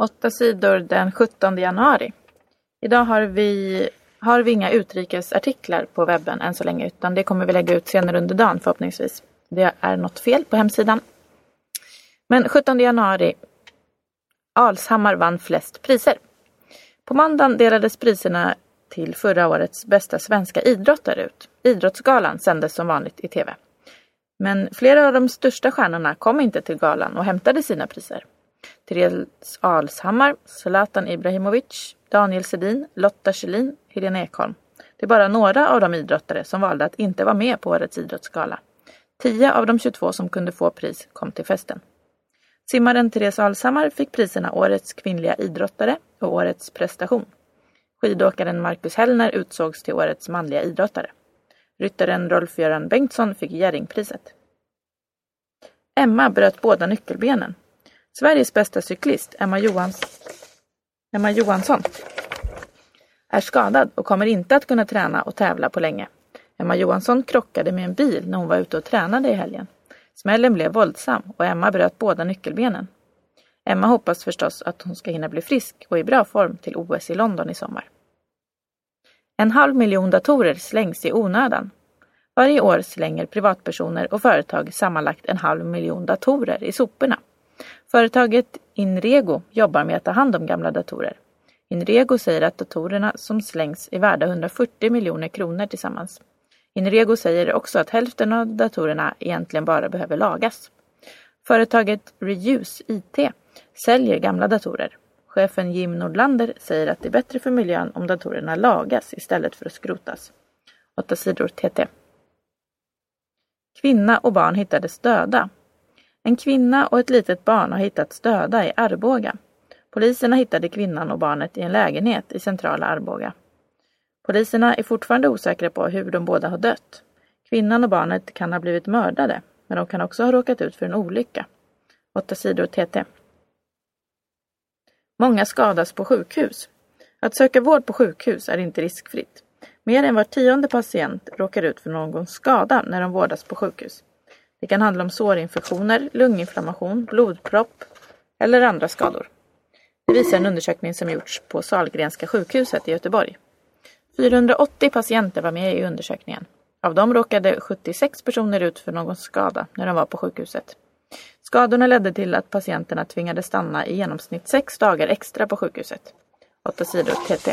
Åtta sidor den 17 januari. Idag har vi, har vi inga utrikesartiklar på webben än så länge utan det kommer vi lägga ut senare under dagen förhoppningsvis. Det är något fel på hemsidan. Men 17 januari. Alshammar vann flest priser. På måndagen delades priserna till förra årets bästa svenska idrottare ut. Idrottsgalan sändes som vanligt i TV. Men flera av de största stjärnorna kom inte till galan och hämtade sina priser. Therese Alshammar, Zlatan Ibrahimovic, Daniel Sedin, Lotta Schelin, Helena Ekholm. Det är bara några av de idrottare som valde att inte vara med på årets idrottsgala. 10 av de 22 som kunde få pris kom till festen. Simmaren Therese Alshammar fick priserna Årets kvinnliga idrottare och Årets prestation. Skidåkaren Marcus Hellner utsågs till Årets manliga idrottare. Ryttaren Rolf-Göran Bengtsson fick Jerringpriset. Emma bröt båda nyckelbenen. Sveriges bästa cyklist, Emma, Johans... Emma Johansson, är skadad och kommer inte att kunna träna och tävla på länge. Emma Johansson krockade med en bil när hon var ute och tränade i helgen. Smällen blev våldsam och Emma bröt båda nyckelbenen. Emma hoppas förstås att hon ska hinna bli frisk och i bra form till OS i London i sommar. En halv miljon datorer slängs i onödan. Varje år slänger privatpersoner och företag sammanlagt en halv miljon datorer i soporna. Företaget Inrego jobbar med att ta hand om gamla datorer. Inrego säger att datorerna som slängs är värda 140 miljoner kronor tillsammans. Inrego säger också att hälften av datorerna egentligen bara behöver lagas. Företaget Reuse IT säljer gamla datorer. Chefen Jim Nordlander säger att det är bättre för miljön om datorerna lagas istället för att skrotas. 8 sidor TT. Kvinna och barn hittades döda. En kvinna och ett litet barn har hittats döda i Arboga. Poliserna hittade kvinnan och barnet i en lägenhet i centrala Arboga. Poliserna är fortfarande osäkra på hur de båda har dött. Kvinnan och barnet kan ha blivit mördade, men de kan också ha råkat ut för en olycka. 8 sidor TT. Många skadas på sjukhus. Att söka vård på sjukhus är inte riskfritt. Mer än var tionde patient råkar ut för någon skada när de vårdas på sjukhus. Det kan handla om sårinfektioner, lunginflammation, blodpropp eller andra skador. Det visar en undersökning som gjorts på Salgrenska sjukhuset i Göteborg. 480 patienter var med i undersökningen. Av dem råkade 76 personer ut för någon skada när de var på sjukhuset. Skadorna ledde till att patienterna tvingades stanna i genomsnitt sex dagar extra på sjukhuset. 8 sidor TT.